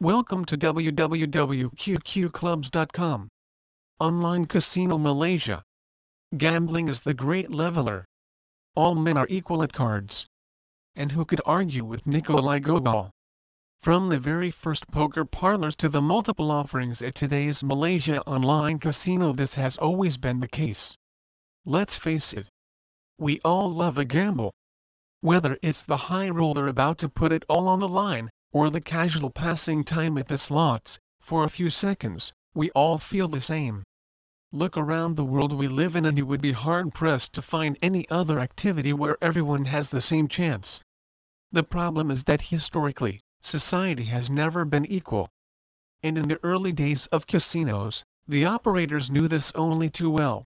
Welcome to www.qqclubs.com. Online Casino Malaysia. Gambling is the great leveler. All men are equal at cards. And who could argue with Nikolai Gogol? From the very first poker parlors to the multiple offerings at today's Malaysia online casino this has always been the case. Let's face it. We all love a gamble. Whether it's the high roller about to put it all on the line, or the casual passing time at the slots, for a few seconds, we all feel the same. Look around the world we live in and you would be hard-pressed to find any other activity where everyone has the same chance. The problem is that historically, society has never been equal. And in the early days of casinos, the operators knew this only too well.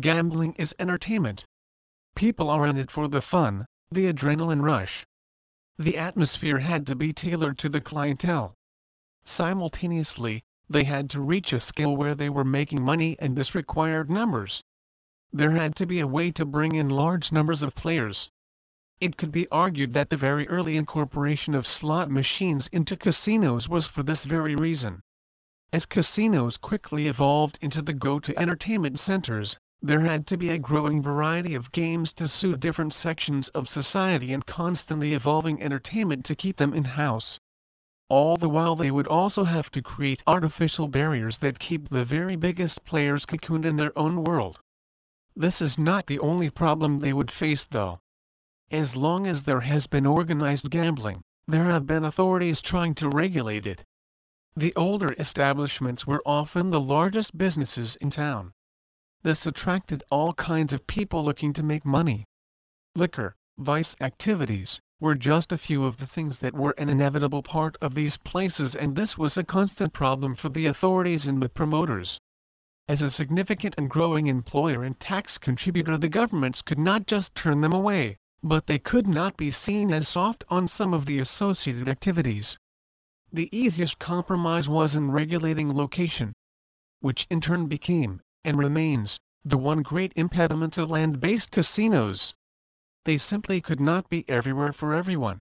Gambling is entertainment. People are in it for the fun, the adrenaline rush, the atmosphere had to be tailored to the clientele. Simultaneously, they had to reach a scale where they were making money and this required numbers. There had to be a way to bring in large numbers of players. It could be argued that the very early incorporation of slot machines into casinos was for this very reason. As casinos quickly evolved into the go-to entertainment centers, there had to be a growing variety of games to suit different sections of society and constantly evolving entertainment to keep them in-house. All the while they would also have to create artificial barriers that keep the very biggest players cocooned in their own world. This is not the only problem they would face though. As long as there has been organized gambling, there have been authorities trying to regulate it. The older establishments were often the largest businesses in town. This attracted all kinds of people looking to make money. Liquor, vice activities, were just a few of the things that were an inevitable part of these places and this was a constant problem for the authorities and the promoters. As a significant and growing employer and tax contributor the governments could not just turn them away, but they could not be seen as soft on some of the associated activities. The easiest compromise was in regulating location, which in turn became, and remains, the one great impediment to land-based casinos. They simply could not be everywhere for everyone.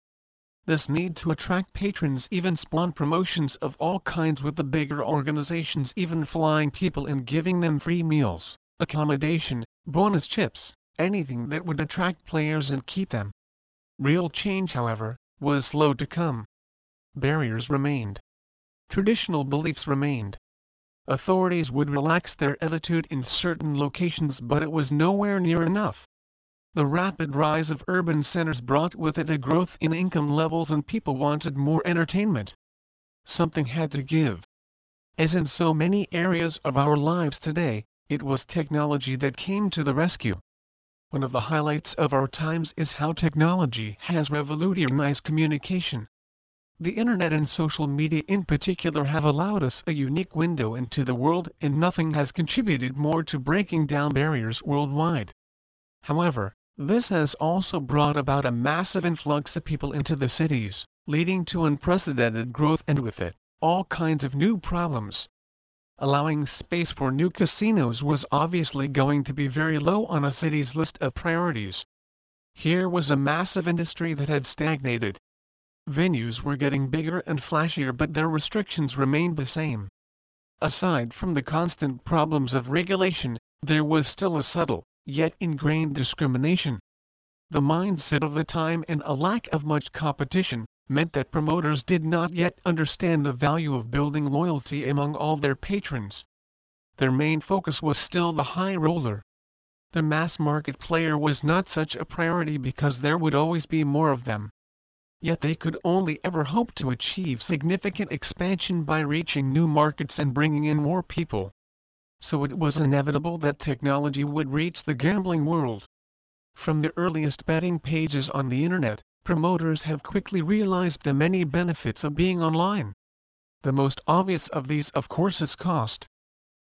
This need to attract patrons even spawned promotions of all kinds with the bigger organizations even flying people and giving them free meals, accommodation, bonus chips, anything that would attract players and keep them. Real change however, was slow to come. Barriers remained. Traditional beliefs remained authorities would relax their attitude in certain locations but it was nowhere near enough. The rapid rise of urban centers brought with it a growth in income levels and people wanted more entertainment. Something had to give. As in so many areas of our lives today, it was technology that came to the rescue. One of the highlights of our times is how technology has revolutionized communication. The internet and social media in particular have allowed us a unique window into the world and nothing has contributed more to breaking down barriers worldwide. However, this has also brought about a massive influx of people into the cities, leading to unprecedented growth and with it, all kinds of new problems. Allowing space for new casinos was obviously going to be very low on a city's list of priorities. Here was a massive industry that had stagnated, Venues were getting bigger and flashier but their restrictions remained the same. Aside from the constant problems of regulation, there was still a subtle, yet ingrained discrimination. The mindset of the time and a lack of much competition, meant that promoters did not yet understand the value of building loyalty among all their patrons. Their main focus was still the high roller. The mass market player was not such a priority because there would always be more of them yet they could only ever hope to achieve significant expansion by reaching new markets and bringing in more people. So it was inevitable that technology would reach the gambling world. From the earliest betting pages on the internet, promoters have quickly realized the many benefits of being online. The most obvious of these of course is cost.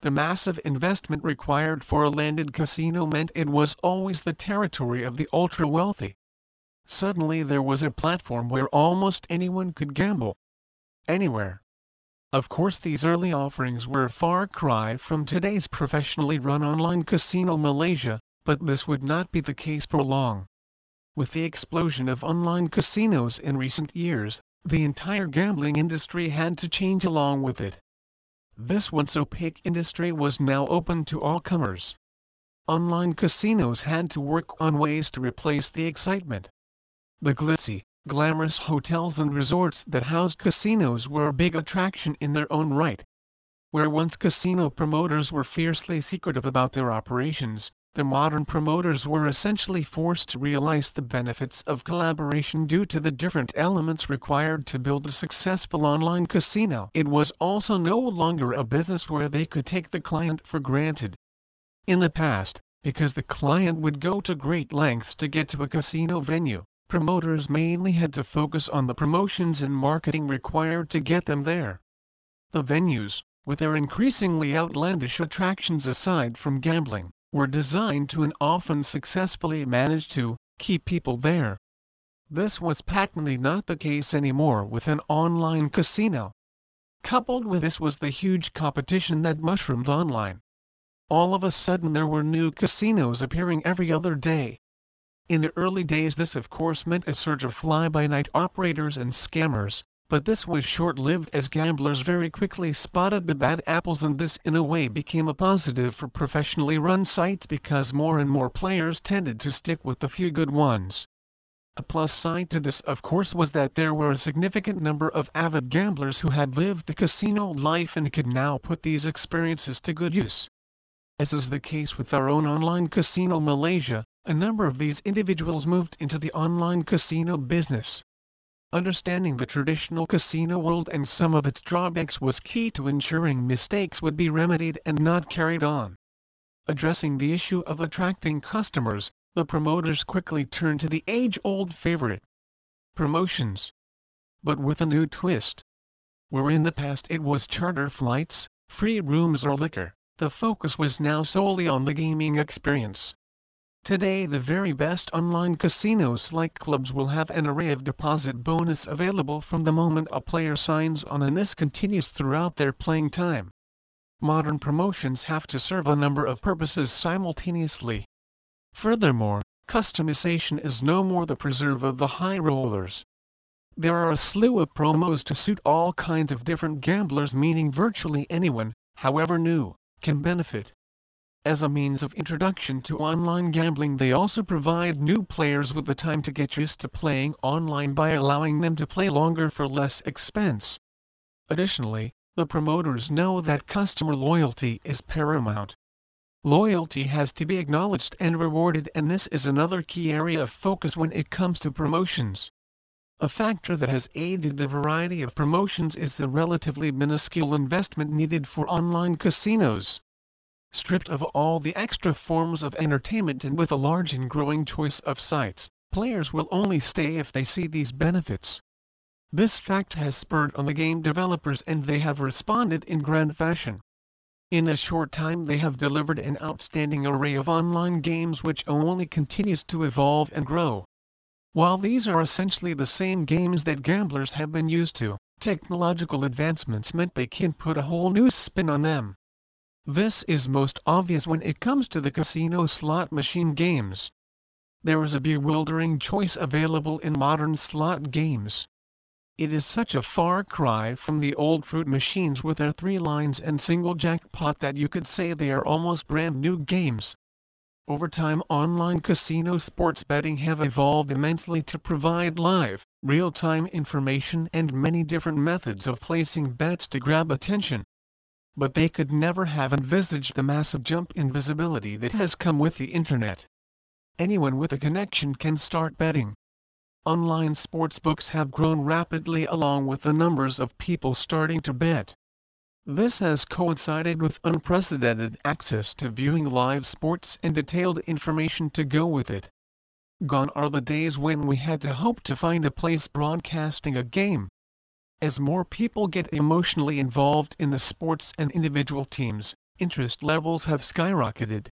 The massive investment required for a landed casino meant it was always the territory of the ultra-wealthy. Suddenly there was a platform where almost anyone could gamble. Anywhere. Of course these early offerings were a far cry from today's professionally run online casino Malaysia, but this would not be the case for long. With the explosion of online casinos in recent years, the entire gambling industry had to change along with it. This once opaque industry was now open to all comers. Online casinos had to work on ways to replace the excitement. The glitzy, glamorous hotels and resorts that housed casinos were a big attraction in their own right. Where once casino promoters were fiercely secretive about their operations, the modern promoters were essentially forced to realize the benefits of collaboration due to the different elements required to build a successful online casino. It was also no longer a business where they could take the client for granted. In the past, because the client would go to great lengths to get to a casino venue, promoters mainly had to focus on the promotions and marketing required to get them there. The venues, with their increasingly outlandish attractions aside from gambling, were designed to and often successfully managed to keep people there. This was patently not the case anymore with an online casino. Coupled with this was the huge competition that mushroomed online. All of a sudden there were new casinos appearing every other day. In the early days this of course meant a surge of fly-by-night operators and scammers, but this was short-lived as gamblers very quickly spotted the bad apples and this in a way became a positive for professionally run sites because more and more players tended to stick with the few good ones. A plus side to this of course was that there were a significant number of avid gamblers who had lived the casino life and could now put these experiences to good use. As is the case with our own online casino Malaysia, a number of these individuals moved into the online casino business. Understanding the traditional casino world and some of its drawbacks was key to ensuring mistakes would be remedied and not carried on. Addressing the issue of attracting customers, the promoters quickly turned to the age-old favorite. Promotions. But with a new twist. Where in the past it was charter flights, free rooms or liquor, the focus was now solely on the gaming experience. Today the very best online casinos like clubs will have an array of deposit bonus available from the moment a player signs on and this continues throughout their playing time. Modern promotions have to serve a number of purposes simultaneously. Furthermore, customization is no more the preserve of the high rollers. There are a slew of promos to suit all kinds of different gamblers meaning virtually anyone, however new, can benefit. As a means of introduction to online gambling they also provide new players with the time to get used to playing online by allowing them to play longer for less expense. Additionally, the promoters know that customer loyalty is paramount. Loyalty has to be acknowledged and rewarded and this is another key area of focus when it comes to promotions. A factor that has aided the variety of promotions is the relatively minuscule investment needed for online casinos. Stripped of all the extra forms of entertainment and with a large and growing choice of sites, players will only stay if they see these benefits. This fact has spurred on the game developers and they have responded in grand fashion. In a short time they have delivered an outstanding array of online games which only continues to evolve and grow. While these are essentially the same games that gamblers have been used to, technological advancements meant they can put a whole new spin on them. This is most obvious when it comes to the casino slot machine games. There is a bewildering choice available in modern slot games. It is such a far cry from the old fruit machines with their three lines and single jackpot that you could say they are almost brand new games. Over time online casino sports betting have evolved immensely to provide live, real-time information and many different methods of placing bets to grab attention but they could never have envisaged the massive jump in visibility that has come with the internet. Anyone with a connection can start betting. Online sportsbooks have grown rapidly along with the numbers of people starting to bet. This has coincided with unprecedented access to viewing live sports and detailed information to go with it. Gone are the days when we had to hope to find a place broadcasting a game. As more people get emotionally involved in the sports and individual teams, interest levels have skyrocketed.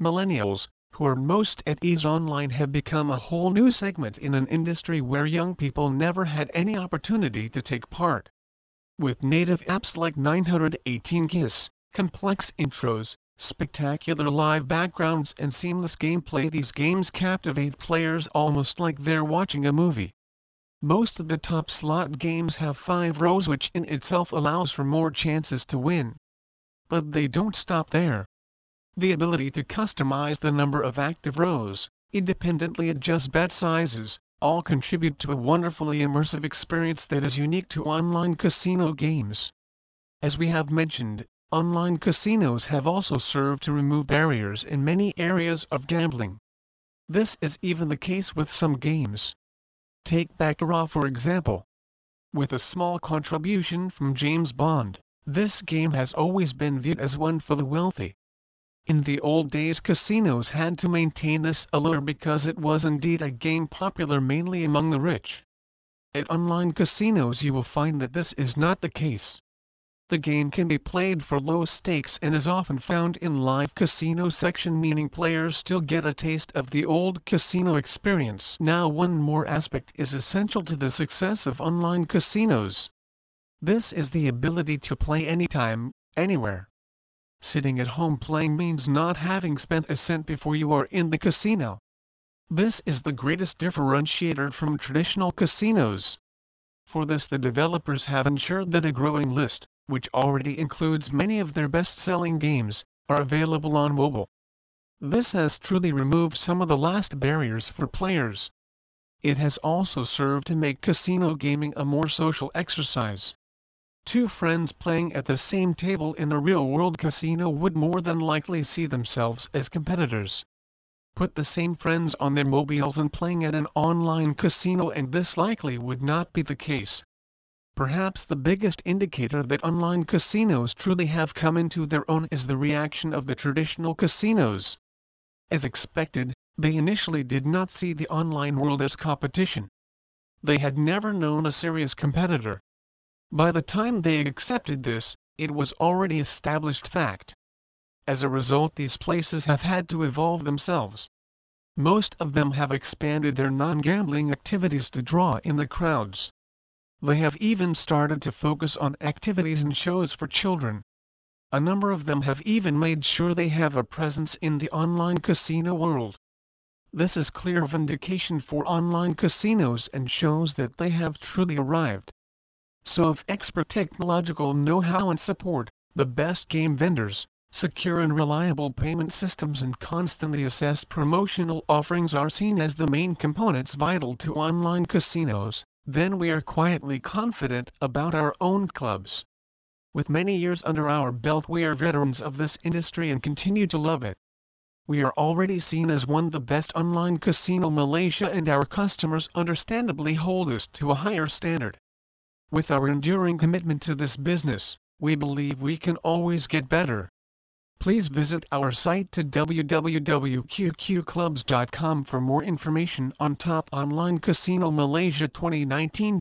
Millennials, who are most at ease online have become a whole new segment in an industry where young people never had any opportunity to take part. With native apps like 918 Kiss, complex intros, spectacular live backgrounds and seamless gameplay these games captivate players almost like they're watching a movie. Most of the top slot games have 5 rows which in itself allows for more chances to win. But they don't stop there. The ability to customize the number of active rows, independently adjust bet sizes, all contribute to a wonderfully immersive experience that is unique to online casino games. As we have mentioned, online casinos have also served to remove barriers in many areas of gambling. This is even the case with some games. Take Baccarat for example. With a small contribution from James Bond, this game has always been viewed as one for the wealthy. In the old days casinos had to maintain this allure because it was indeed a game popular mainly among the rich. At online casinos you will find that this is not the case. The game can be played for low stakes and is often found in live casino section meaning players still get a taste of the old casino experience. Now one more aspect is essential to the success of online casinos. This is the ability to play anytime, anywhere. Sitting at home playing means not having spent a cent before you are in the casino. This is the greatest differentiator from traditional casinos. For this the developers have ensured that a growing list, which already includes many of their best-selling games, are available on mobile. This has truly removed some of the last barriers for players. It has also served to make casino gaming a more social exercise. Two friends playing at the same table in a real-world casino would more than likely see themselves as competitors. Put the same friends on their mobiles and playing at an online casino and this likely would not be the case. Perhaps the biggest indicator that online casinos truly have come into their own is the reaction of the traditional casinos. As expected, they initially did not see the online world as competition. They had never known a serious competitor. By the time they accepted this, it was already established fact. As a result these places have had to evolve themselves. Most of them have expanded their non-gambling activities to draw in the crowds. They have even started to focus on activities and shows for children. A number of them have even made sure they have a presence in the online casino world. This is clear vindication for online casinos and shows that they have truly arrived. So if expert technological know-how and support, the best game vendors, secure and reliable payment systems and constantly assessed promotional offerings are seen as the main components vital to online casinos, then we are quietly confident about our own clubs. With many years under our belt we are veterans of this industry and continue to love it. We are already seen as one of the best online casino Malaysia and our customers understandably hold us to a higher standard. With our enduring commitment to this business, we believe we can always get better. Please visit our site to www.qqclubs.com for more information on Top Online Casino Malaysia 2019.